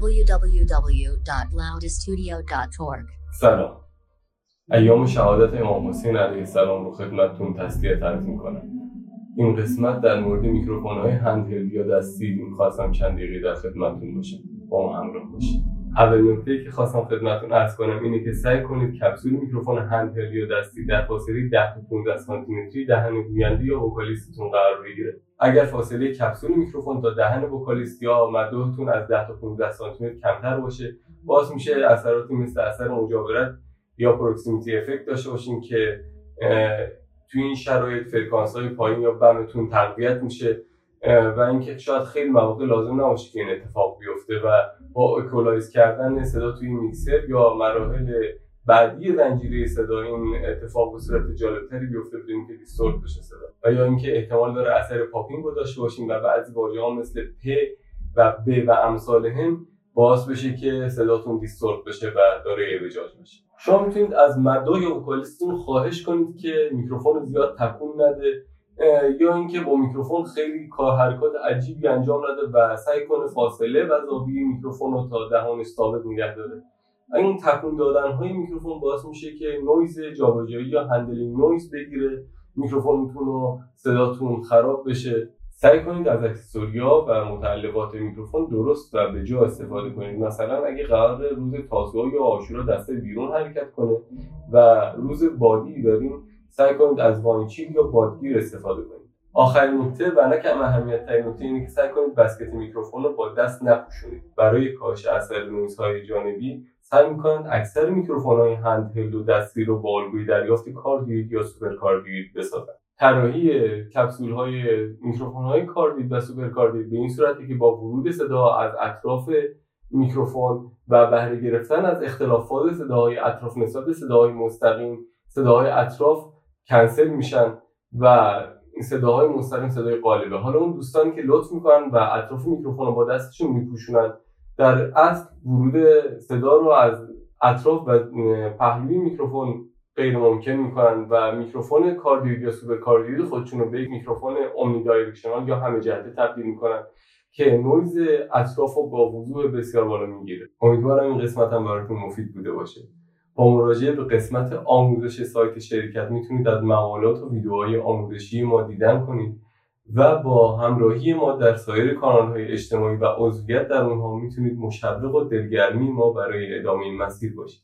www.loudstudio.org سلام. ایام شهادت امام حسین علیه السلام رو خدمتتون تسلیت تقدیم کنم این قسمت در مورد میکروفون های handheld یا دستی می‌خواستم چند دقیقه در خدمتتون باشم. با ما همراه باشید. اول نکته که خواستم خدمتتون عرض کنم اینه که سعی کنید کپسول میکروفون handheld یا دستی در فاصله 10 تا 15 سانتی متری دهن گوینده یا vocalist تون قرار بگیره. اگر فاصله کپسول میکروفون تا دهن vocalist یا مداحتون از 10 تا 15 سانتی متر کمتر باشه باعث میشه اثراتی مثل اثر مجاورت یا proximity effect داشته باشین که توی این شرایط فرکانس های پایین یا بمتون تقویت میشه. و اینکه شاید خیلی مواقع لازم نباشه که این اتفاق بیفته و با equalize کردن صدا توی میکسر یا مراحل بعدی زنجیره صدا این اتفاق به صورت جالبتری بیفته بدون که distort بشه صدا. و یا اینکه احتمال داره اثر popping رو داشته باشیم و بعضی واژه ها مثل پ و ب و امثالهم باعث بشه که صداتون distort بشه و داره بجاج بشه. شما می‌تونید از مداحا خواهش کنید که میکروفون زیاد تکون نده. یا اینکه با میکروفون خیلی کار حرکات عجیبی انجام نده و سعی کنه فاصله و زاویه میکروفون رو تا دهانش ثابت نگه داره. این تکون دادن های میکروفون باعث میشه که نویز جابجایی یا handling noise بگیره میکروفونتون و صداتون خراب بشه. سعی کنید از accessory ا و متعلقات میکروفون درست و به جا استفاده کنید. مثلا اگه قراره روز تاسوعا یا عاشورا دسته بیرون حرکت کنه و روز بادی داریم سعی کنید از windshield یا بادگیر استفاده کنید. آخرین نکته و نه کم اهمیت ترین نکته اینه که سعی کنید basket میکروفون رو با دست نپوشونید. برای کاهش اثر نویزهای جانبی سعی می‌کنند اکثر میکروفون های handheld و دستی رو با الگوی دریافت cardioid یا super cardioid بسازند. طراحی کپسول های میکروفون های cardioid و super cardioid به این صورتی که با ورود صدا از اطراف میکروفون و بهره گرفتن از اختلافات صداهای اطراف نسبت به صداهای مستقیم صداهای اطراف کنسل میشن و این صداهای مستقیم صدای غالبه حالا اون دوستانی که لطف می‌کنن و اطراف میکروفون رو با دستشون میپوشونن در اصل ورود صدا رو از اطراف و پهلوی میکروفون غیر ممکن می‌کنن و میکروفون cardioid یا super cardioid خودشون رو به یک میکروفون omnidirectional یا همه جهته تبدیل می‌کنن که نویز اطراف رو با وضوح بسیار بالا می‌گیره. امیدوارم این قسمت هم براتون مفید بوده باشه. با مراجعه به قسمت آموزش سایت شرکت می‌تونید از مقالات و ویدیوهای آموزشی ما دیدن کنید و با همراهی ما در سایر کانالهای اجتماعی و عضویت در اونها می‌تونید مشوق و دلگرمی ما برای ادامه این مسیر باشید.